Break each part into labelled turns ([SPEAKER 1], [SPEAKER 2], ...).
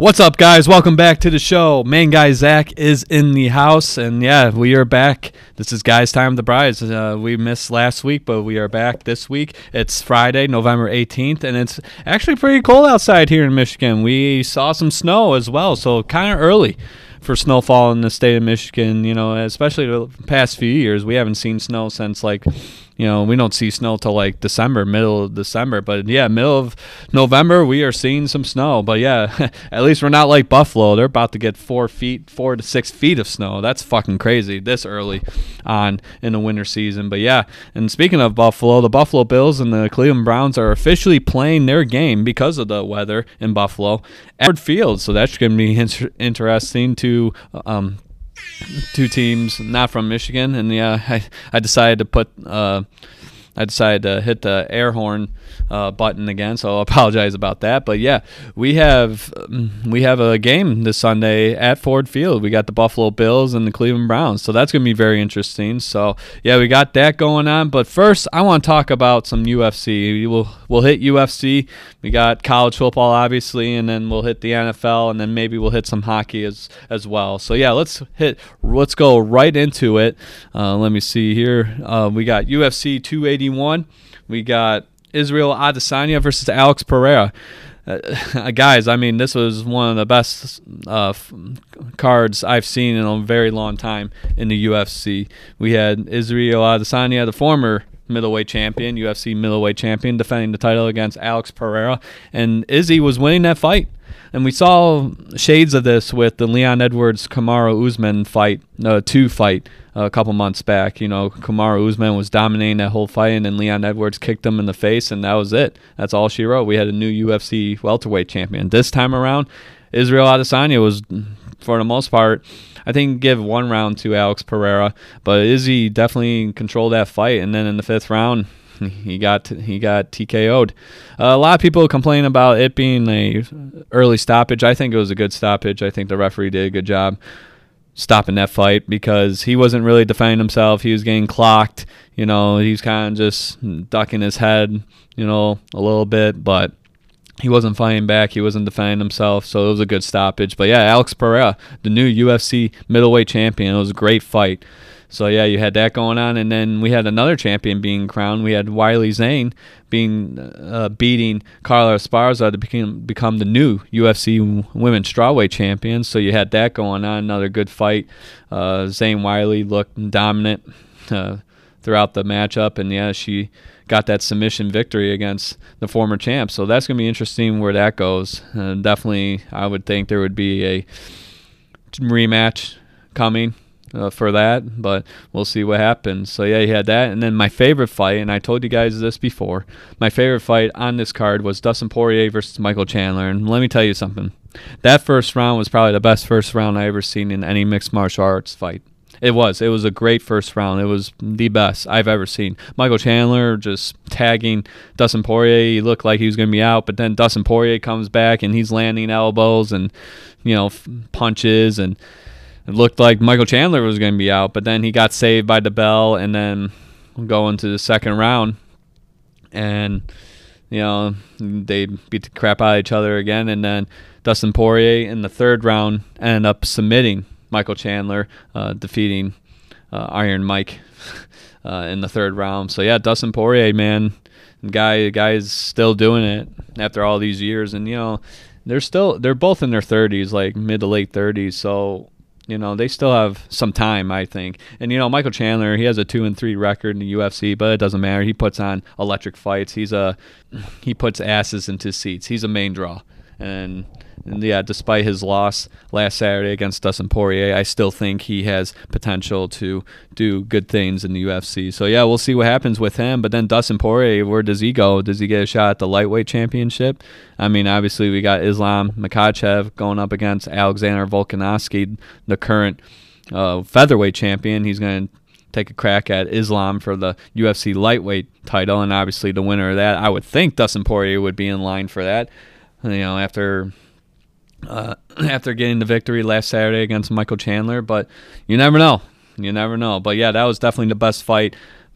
[SPEAKER 1] What's up, guys? Welcome back to the show. Main guy Zach is in the house, and yeah, we are back. This is Guys Time the Bryce. Uh, we missed last week, but we are back this week. It's Friday, November 18th, and it's actually pretty cold outside here in Michigan. We saw some snow as well, so kind of early for snowfall in the state of Michigan. You know, especially the past few years, we haven't seen snow since like you know, we don't see snow till like December, middle of December. But yeah, middle of November, we are seeing some snow. But yeah, at least we're not like Buffalo. They're about to get four feet, four to six feet of snow. That's fucking crazy this early on in the winter season. But yeah, and speaking of Buffalo, the Buffalo Bills and the Cleveland Browns are officially playing their game because of the weather in Buffalo at Field. So that's going to be inter- interesting to um, two teams not from Michigan, and yeah, I, I decided to put uh, I decided to hit the air horn uh, button again, so I apologize about that. But yeah, we have um, we have a game this Sunday at Ford Field. We got the Buffalo Bills and the Cleveland Browns, so that's gonna be very interesting. So yeah, we got that going on. But first, I want to talk about some UFC. We'll we'll hit UFC. We got college football, obviously, and then we'll hit the NFL, and then maybe we'll hit some hockey as as well. So yeah, let's hit. Let's go right into it. Uh, let me see here. Uh, we got UFC 281. We got Israel Adesanya versus Alex Pereira. Uh, guys, I mean, this was one of the best uh, f- cards I've seen in a very long time in the UFC. We had Israel Adesanya, the former middleweight champion, UFC middleweight champion, defending the title against Alex Pereira, and Izzy was winning that fight. And we saw shades of this with the Leon Edwards Kamaru Usman fight, uh, two fight uh, a couple months back. You know, Kamaru Usman was dominating that whole fight, and then Leon Edwards kicked him in the face, and that was it. That's all she wrote. We had a new UFC welterweight champion. This time around, Israel Adesanya was, for the most part, I think give one round to Alex Pereira, but Izzy definitely controlled that fight, and then in the fifth round, he got he got TKO'd. Uh, a lot of people complain about it being a early stoppage. I think it was a good stoppage. I think the referee did a good job stopping that fight because he wasn't really defending himself. He was getting clocked. You know, he's kind of just ducking his head. You know, a little bit, but he wasn't fighting back. He wasn't defending himself, so it was a good stoppage. But yeah, Alex Pereira, the new UFC middleweight champion, it was a great fight. So yeah, you had that going on, and then we had another champion being crowned. We had Weili Zhang being uh, beating Carla Esparza to become become the new UFC Women's Strawweight champion. So you had that going on. Another good fight. Uh, Zhang Weili looked dominant uh, throughout the matchup, and yeah, she got that submission victory against the former champ. So that's to be interesting where that goes. Definitely, I would think there would be a rematch coming uh, for that, but we'll see what happens. So yeah, you had that, and then my favorite fight, and I told you guys this before. My favorite fight on this card was Dustin Poirier versus Michael Chandler, and let me tell you something. That first round was probably the best first round I ever seen in any mixed martial arts fight. It was. It was a great first round. It was the best I've ever seen. Michael Chandler just tagging Dustin Poirier. He looked like he was going to be out, but then Dustin Poirier comes back and he's landing elbows and you know punches and it looked like Michael Chandler was going to be out, but then he got saved by the bell, and then go into the second round, and you know they beat the crap out of each other again, and then Dustin Poirier in the third round ended up submitting Michael Chandler, uh, defeating uh, Iron Mike uh, in the third round. So yeah, Dustin Poirier, man, the guy, is still doing it after all these years, and you know they're still they're both in their 30s, like mid to late 30s. So you know, they still have some time, I think. And you know, Michael Chandler, he has a two and three record in the UFC, but it doesn't matter. He puts on electric fights. He's a he puts asses into seats. He's a main draw, and yeah, despite his loss last Saturday against Dustin Poirier, I still think he has potential to do good things in the UFC. So yeah, we'll see what happens with him. But then Dustin Poirier, where does he go? Does he get a shot at the lightweight championship? I mean, obviously we got Islam Makhachev going up against Alexander Volkanovski, the current uh, featherweight champion. He's going to take a crack at Islam for the UFC lightweight title, and obviously the winner of that, I would think Dustin Poirier would be in line for that. You know, after uh, after getting the victory last Saturday against Michael Chandler. But you never know. You never know. But yeah, that was definitely the best fight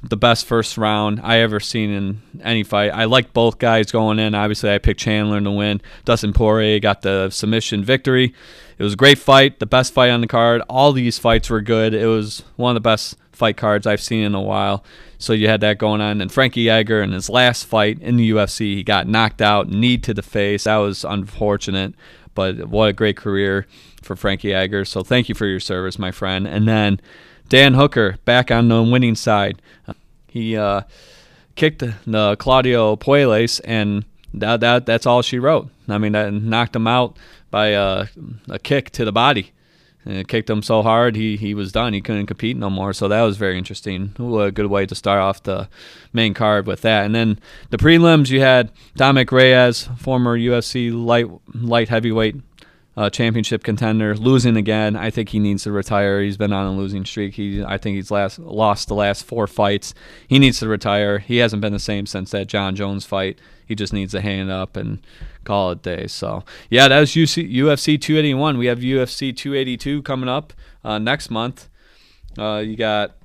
[SPEAKER 1] the best first round I ever seen in any fight. I liked both guys going in. Obviously, I picked Chandler to win. Dustin Poirier got the submission victory. It was a great fight, the best fight on the card. All these fights were good. It was one of the best fight cards I've seen in a while. So you had that going on. And Frankie Edgar in his last fight in the UFC, he got knocked out, knee to the face. That was unfortunate, but what a great career for Frankie Edgar. So thank you for your service, my friend. And then Dan Hooker back on the winning side. He uh, kicked the Claudio Puelles, and that, that that's all she wrote. I mean, that knocked him out by a, a kick to the body. It kicked him so hard he, he was done. He couldn't compete no more. So that was very interesting. What a good way to start off the main card with that. And then the prelims, you had Dominic Reyes, former UFC light light heavyweight uh, championship contender, losing again. I think he needs to retire. He's been on a losing streak. He, I think he's last lost the last four fights. He needs to retire. He hasn't been the same since that Jon Jones fight. He just needs to hang it up and call it day. So yeah, that was UC, UFC 281. We have UFC 282 coming up uh, next month. Uh, you got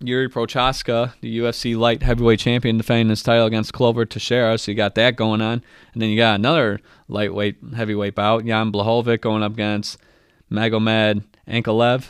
[SPEAKER 1] Yuri Prochazka, the UFC light heavyweight champion, defending his title against Glover Teixeira. So you got that going on, and then you got another lightweight heavyweight bout, Jan Blachowicz going up against Magomed Ankalaev.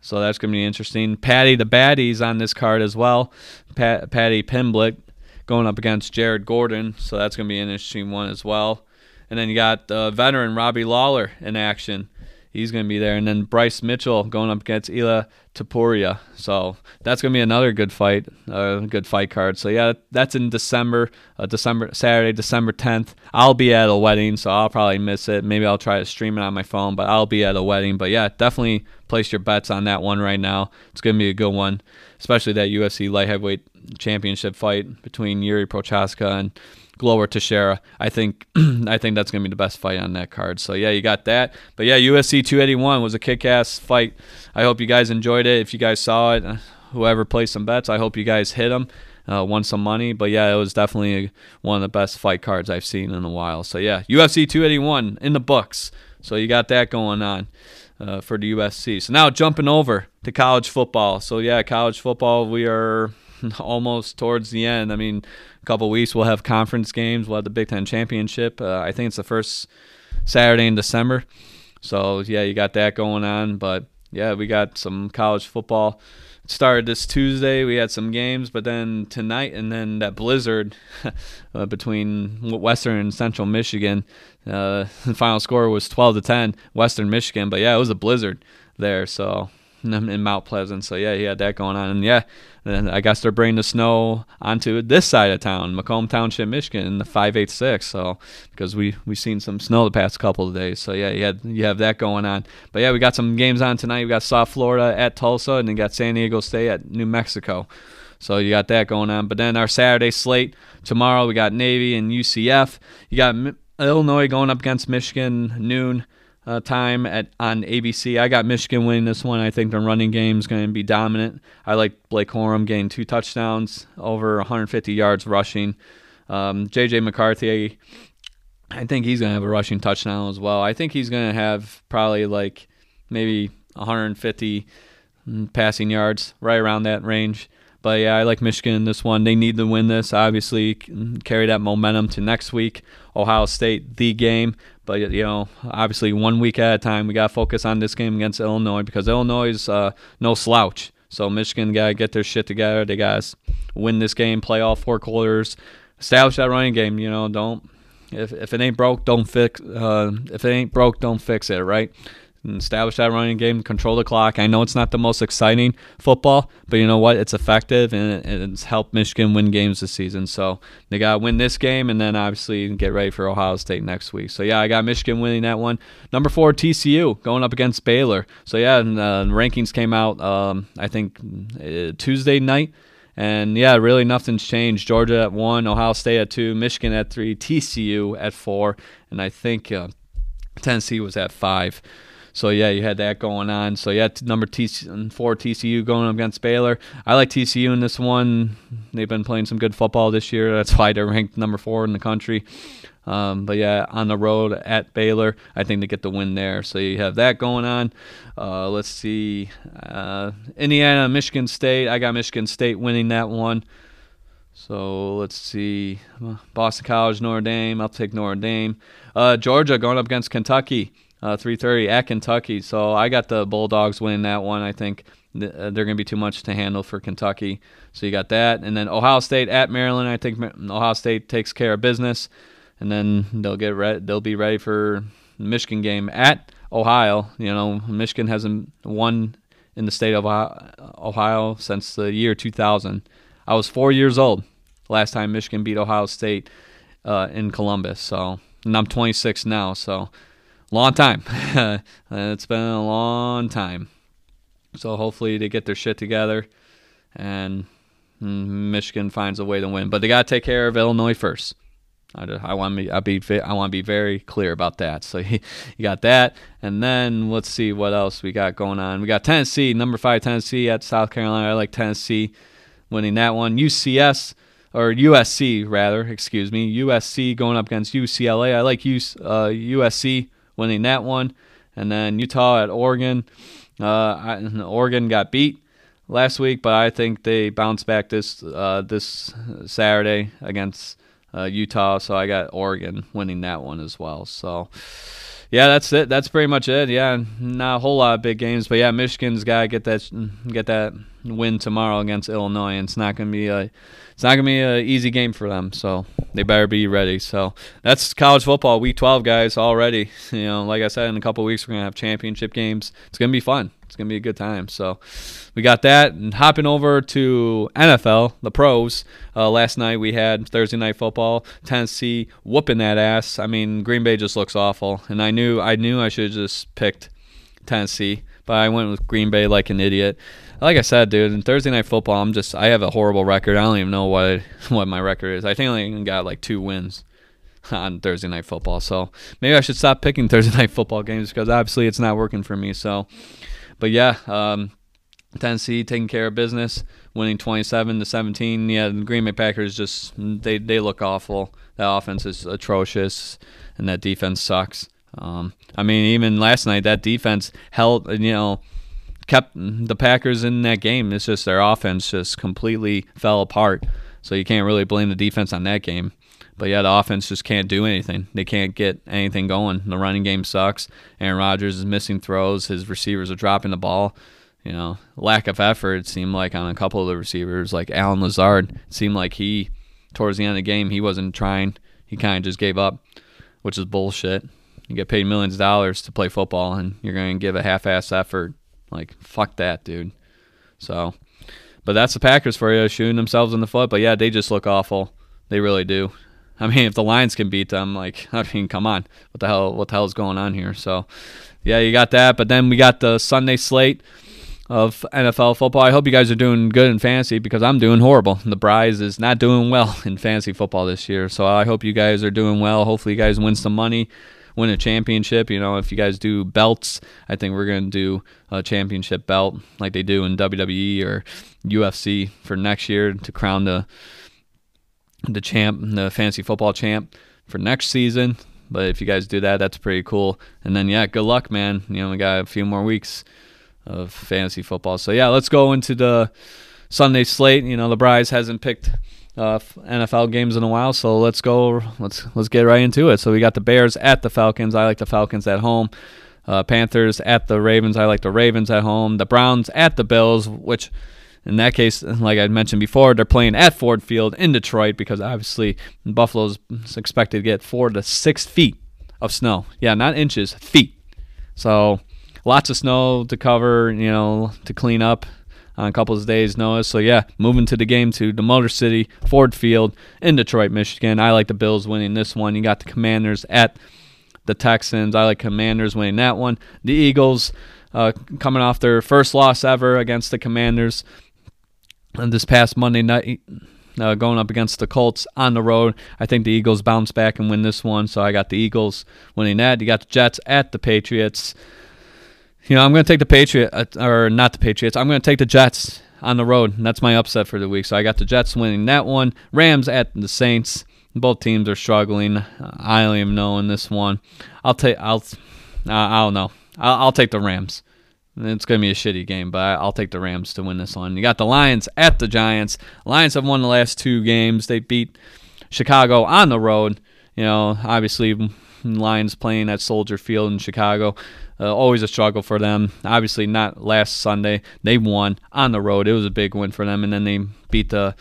[SPEAKER 1] So that's going to be interesting. Paddy the Baddy's on this card as well. Pat, Paddy Pimblett going up against Jared Gordon. So that's going to be an interesting one as well. And then you got the veteran Robbie Lawler in action he's going to be there. And then Bryce Mitchell going up against Ilia Topuria. So that's going to be another good fight, a uh, good fight card. So yeah, that's in December, uh, December Saturday, December 10th. I'll be at a wedding, so I'll probably miss it. Maybe I'll try to stream it on my phone, but I'll be at a wedding. But yeah, definitely place your bets on that one right now. It's going to be a good one, especially that UFC light heavyweight championship fight between Yuri Prochazka and Glover Teixeira. I think I think that's gonna be the best fight on that card. So yeah, you got that. But yeah, USC 281 was a kick-ass fight. I hope you guys enjoyed it. If you guys saw it, uh, whoever placed some bets, I hope you guys hit them. Uh, won some money, but yeah, it was definitely one of the best fight cards I've seen in a while. So yeah, UFC 281 in the books. So you got that going on uh, for the USC. So now jumping over to college football. So yeah, college football, we are almost towards the end. I mean, couple weeks we'll have conference games. We'll have the Big Ten championship. Uh, I think it's the first Saturday in December. So yeah, you got that going on. But yeah, we got some college football. It started this Tuesday. We had some games, but then tonight and then that blizzard uh, between Western and Central Michigan. Uh, the final score was 12 to 10, Western Michigan. But yeah, it was a blizzard there. So in Mount Pleasant. So yeah, he had that going on, and yeah, and I guess they're bringing the snow onto this side of town, Macomb Township, Michigan, in the 586. So because we we've seen some snow the past couple of days. So yeah, you had you have that going on. But yeah, we got some games on tonight. We got South Florida at Tulsa, and then got San Diego State at New Mexico. So you got that going on. But then our Saturday slate tomorrow, we got Navy and UCF. You got Illinois going up against Michigan noon uh, time at on ABC. I got Michigan winning this one. I think the running game is going to be dominant. I like Blake Corum getting two touchdowns, over 150 yards rushing. Um, JJ McCarthy, I think he's going to have a rushing touchdown as well. I think he's going to have probably like maybe 150 passing yards, right around that range. But yeah, I like Michigan in this one. They need to win this, obviously, carry that momentum to next week. Ohio State, the game. But you know, obviously, one week at a time. We got to focus on this game against Illinois because Illinois is uh, no slouch. So Michigan got to get their shit together. They got to win this game, play all four quarters, establish that running game. You know, don't if if it ain't broke, don't fix. Uh, if it ain't broke, don't fix it. Right and establish that running game, control the clock. I know it's not the most exciting football, but you know what? It's effective and it's helped Michigan win games this season. So they got to win this game and then obviously get ready for Ohio State next week. So yeah, I got Michigan winning that one. Number four, TCU going up against Baylor. So yeah, and, uh, rankings came out, um, I think, uh, Tuesday night. And yeah, really nothing's changed. Georgia at one, Ohio State at two, Michigan at three, TCU at four, and I think uh, Tennessee was at five. So yeah, you had that going on. So yeah, number T four TCU going up against Baylor. I like TCU in this one. They've been playing some good football this year. That's why they're ranked number four in the country. Um, but yeah, on the road at Baylor, I think they get the win there. So you have that going on. Uh, let's see, uh, Indiana, Michigan State. I got Michigan State winning that one. So let's see, Boston College, Notre Dame. I'll take Notre Dame. Uh, Georgia going up against Kentucky, uh, 3:30 at Kentucky. So I got the Bulldogs winning that one. I think uh, they're going to be too much to handle for Kentucky. So you got that, and then Ohio State at Maryland. I think Ohio State takes care of business and then they'll get re- they'll be ready for the Michigan game at Ohio. You know, Michigan hasn't won in the state of Ohio since the year 2000. I was four years old last time Michigan beat Ohio State uh, in Columbus. So, and I'm 26 now. So, long time. it's been a long time. So hopefully they get their shit together, and Michigan finds a way to win. But they got to take care of Illinois first. I, I want to be I want to be very clear about that. So you, you got that, and then let's see what else we got going on. We got Tennessee, number five Tennessee at South Carolina. I like Tennessee winning that one. UCS or USC rather, excuse me, USC going up against UCLA. I like US, uh, USC winning that one, and then Utah at Oregon. Uh, Oregon got beat last week, but I think they bounce back this uh, this Saturday against uh, Utah. So I got Oregon winning that one as well. So yeah, that's it. That's pretty much it. Yeah, not a whole lot of big games, but yeah, Michigan's got to get that get that win tomorrow against Illinois. And it's not gonna be a it's not gonna be an easy game for them. So they better be ready. So that's college football week 12, guys. Already, you know, like I said, in a couple weeks we're gonna have championship games. It's gonna be fun. It's gonna be a good time. So we got that. And hopping over to NFL, the pros. Uh, last night we had Thursday night football. Tennessee whooping that ass. I mean, Green Bay just looks awful, and I knew I knew I should have just picked Tennessee, but I went with Green Bay like an idiot. Like I said, dude, in Thursday night football, I'm just I have a horrible record. I don't even know what what my record is. I think I only got like two wins on Thursday night football. So maybe I should stop picking Thursday night football games because obviously it's not working for me. So but yeah, um, Tennessee taking care of business, winning 27 to 17. Yeah, the Green Bay Packers just they they look awful. That offense is atrocious, and that defense sucks. Um, I mean, even last night, that defense held you know kept the Packers in that game. It's just their offense just completely fell apart. So you can't really blame the defense on that game. But yeah, the offense just can't do anything. They can't get anything going. The running game sucks. Aaron Rodgers is missing throws. His receivers are dropping the ball. You know, lack of effort it seemed like on a couple of the receivers, like Allen Lazard. Seemed like he, towards the end of the game, he wasn't trying. He kind of just gave up, which is bullshit. You get paid millions of dollars to play football, and you're going to give a half-ass effort. Like, fuck that, dude. So, but that's the Packers for you, shooting themselves in the foot. But yeah, they just look awful. They really do. I mean, if the Lions can beat them, like, I mean, come on, what the hell, what the hell is going on here? So, yeah, you got that. But then we got the Sunday slate of NFL football. I hope you guys are doing good in fantasy because I'm doing horrible. The Bryce is not doing well in fantasy football this year. So I hope you guys are doing well. Hopefully, you guys win some money, win a championship. You know, if you guys do belts, I think we're going to do a championship belt like they do in WWE or UFC for next year to crown the the champ, the fantasy football champ for next season. But if you guys do that, that's pretty cool. And then yeah, good luck, man. You know, we got a few more weeks of fantasy football. So yeah, let's go into the Sunday slate. You know, the Bryce hasn't picked uh, NFL games in a while, so let's go. Let's let's get right into it. So we got the Bears at the Falcons. I like the Falcons at home. Uh, Panthers at the Ravens. I like the Ravens at home. The Browns at the Bills, which in that case, like I mentioned before, they're playing at Ford Field in Detroit because obviously Buffalo's expected to get four to six feet of snow. Yeah, not inches, feet. So lots of snow to cover, you know, to clean up on a couple of days' notice. So yeah, moving to the game to the Motor City Ford Field in Detroit, Michigan. I like the Bills winning this one. You got the Commanders at the Texans. I like Commanders winning that one. The Eagles uh, coming off their first loss ever against the Commanders and this past Monday night, uh, going up against the Colts on the road. I think the Eagles bounce back and win this one, so I got the Eagles winning that. You got the Jets at the Patriots. You know, I'm going to take the Patriot uh, or not the Patriots. I'm going to take the Jets on the road. And that's my upset for the week. So I got the Jets winning that one. Rams at the Saints. both teams are struggling. I don't even know in this one. I'll take. I'll. I don't know. I'll, I'll take the Rams. It's going to be a shitty game, but I'll take the Rams to win this one. You got the Lions at the Giants. Lions have won the last two games. They beat Chicago on the road. You know, obviously, Lions playing at Soldier Field in Chicago. Uh, always a struggle for them. Obviously, not last Sunday. They won on the road. It was a big win for them, and then they beat the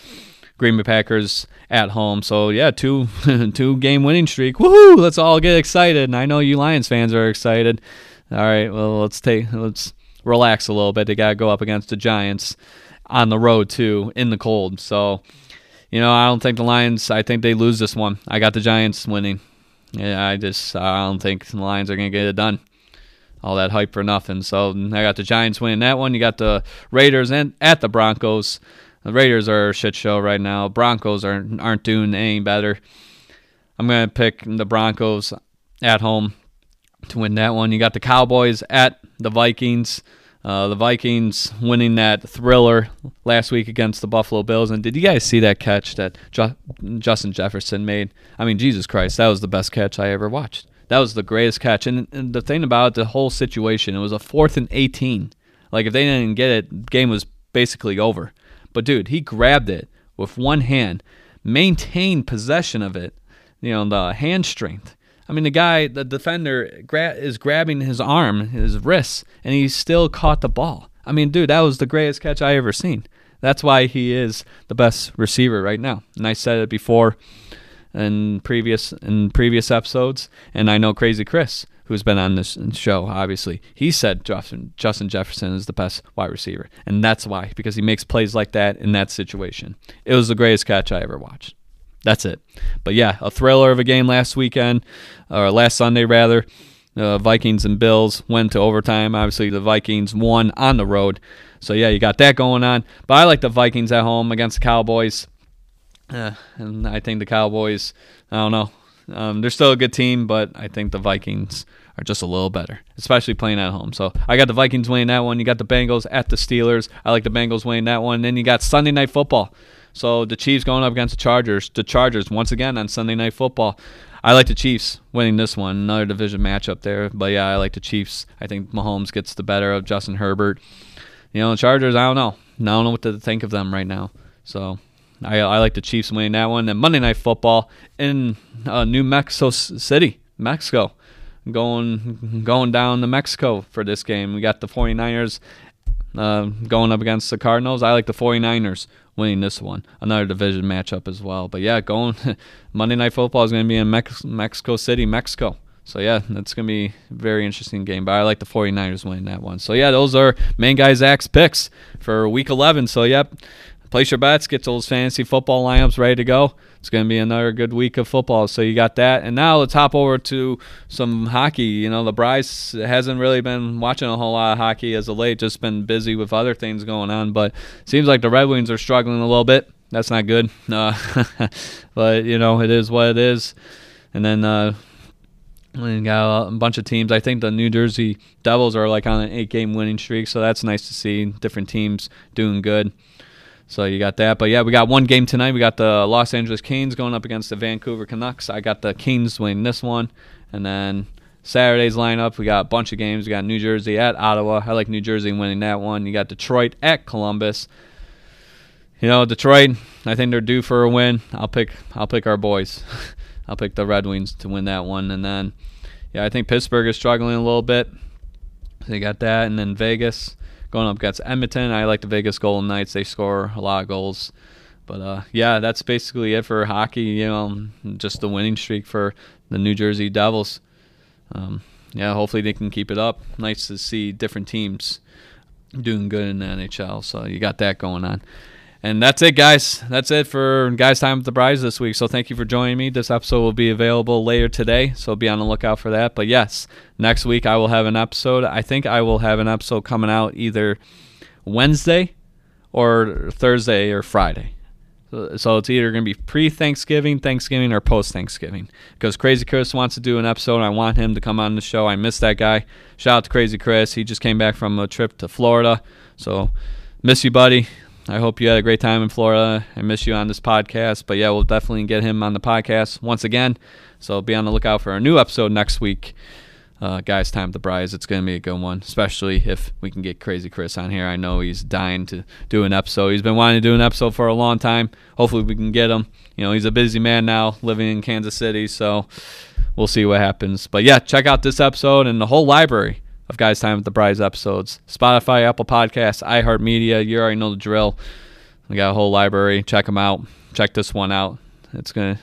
[SPEAKER 1] Green Bay Packers at home. So yeah, two two game winning streak. Woohoo! Let's all get excited. And I know you Lions fans are excited. All right, well let's take let's relax a little bit. They gotta go up against the Giants on the road too in the cold. So you know I don't think the Lions. I think they lose this one. I got the Giants winning. Yeah, I just I don't think the Lions are gonna get it done. All that hype for nothing. So I got the Giants winning that one. You got the Raiders and at the Broncos. The Raiders are a shit show right now. Broncos aren't aren't doing any better. I'm gonna pick the Broncos at home to win that one. You got the Cowboys at the Vikings. Uh, the Vikings winning that thriller last week against the Buffalo Bills. And did you guys see that catch that Ju- Justin Jefferson made? I mean, Jesus Christ, that was the best catch I ever watched. That was the greatest catch. And, and the thing about the whole situation, it was a fourth and 18. Like, if they didn't get it, game was basically over. But dude, he grabbed it with one hand, maintained possession of it. You know, the hand strength. I mean, the guy, the defender, gra- is grabbing his arm, his wrist, and he still caught the ball. I mean, dude, that was the greatest catch I ever seen. That's why he is the best receiver right now. And I said it before in previous in previous episodes, and I know Crazy Chris who's been on this show, obviously, he said Justin, Justin Jefferson is the best wide receiver. And that's why, because he makes plays like that in that situation. It was the greatest catch I ever watched. That's it. But yeah, a thriller of a game last weekend, or last Sunday rather. Uh, Vikings and Bills went to overtime. Obviously, the Vikings won on the road. So yeah, you got that going on. But I like the Vikings at home against the Cowboys. Uh, and I think the Cowboys, I don't know, um, they're still a good team, but I think the Vikings are just a little better, especially playing at home. So I got the Vikings winning that one. You got the Bengals at the Steelers. I like the Bengals winning that one. Then you got Sunday Night Football. So the Chiefs going up against the Chargers. The Chargers once again on Sunday Night Football. I like the Chiefs winning this one. Another division matchup there. But yeah, I like the Chiefs. I think Mahomes gets the better of Justin Herbert. You know, the Chargers, I don't know. I don't know what to think of them right now. So I, I like the Chiefs winning that one. And Monday Night Football in uh, New Mexico City, Mexico. Going going down to Mexico for this game. We got the 49ers uh, going up against the Cardinals. I like the 49ers winning this one. Another division matchup as well. But yeah, going Monday Night Football is going to be in Mex- Mexico City, Mexico. So yeah, that's going to be a very interesting game. But I like the 49ers winning that one. So yeah, those are main guy Zach's picks for week 11. So yep, place your bets, get those fantasy football lineups ready to go. It's going to be another good week of football. So you got that. And now let's hop over to some hockey. You know, the Bryce hasn't really been watching a whole lot of hockey as of late, just been busy with other things going on. But seems like the Red Wings are struggling a little bit. That's not good. Uh, but, you know, it is what it is. And then, uh, we got a bunch of teams. I think the New Jersey Devils are like on an eight game winning streak, so that's nice to see different teams doing good. So you got that. But yeah, we got one game tonight. We got the Los Angeles Kings going up against the Vancouver Canucks. I got the Kings winning this one. And then Saturday's lineup, we got a bunch of games. We got New Jersey at Ottawa. I like New Jersey winning that one. You got Detroit at Columbus. You know, Detroit, I think they're due for a win. I'll pick I'll pick our boys. I'll pick the Red Wings to win that one. And then yeah, I think Pittsburgh is struggling a little bit. They got that. And then Vegas going up against Edmonton. I like the Vegas Golden Knights. They score a lot of goals. But uh, yeah, that's basically it for hockey. You know, just the winning streak for the New Jersey Devils. Um, yeah, hopefully they can keep it up. Nice to see different teams doing good in the NHL. So you got that going on. And that's it, guys. That's it for Guys Time with the Bryce this week. So thank you for joining me. This episode will be available later today, so be on the lookout for that. But yes, next week I will have an episode. I think I will have an episode coming out either Wednesday or Thursday or Friday. So it's either going to be pre Thanksgiving, Thanksgiving, or post Thanksgiving. Because Crazy Chris wants to do an episode. I want him to come on the show. I miss that guy. Shout out to Crazy Chris. He just came back from a trip to Florida. So miss you, buddy I hope you had a great time in Florida. I miss you on this podcast, but yeah, we'll definitely get him on the podcast once again. So be on the lookout for a new episode next week. Uh, guys, time to Bryce. It's going to be a good one, especially if we can get Crazy Chris on here. I know he's dying to do an episode. He's been wanting to do an episode for a long time. Hopefully, we can get him. You know, he's a busy man now living in Kansas City, so we'll see what happens. But yeah, check out this episode and the whole library of Guys Time with the Bryce episodes. Spotify, Apple Podcasts, iHeartMedia. You already know the drill. We got a whole library. Check them out. Check this one out. It's gonna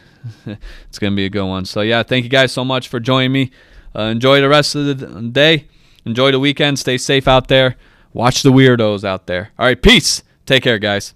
[SPEAKER 1] it's gonna be a good one. So yeah, thank you guys so much for joining me. Uh, enjoy the rest of the day. Enjoy the weekend. Stay safe out there. Watch the weirdos out there. All right, peace. Take care, guys.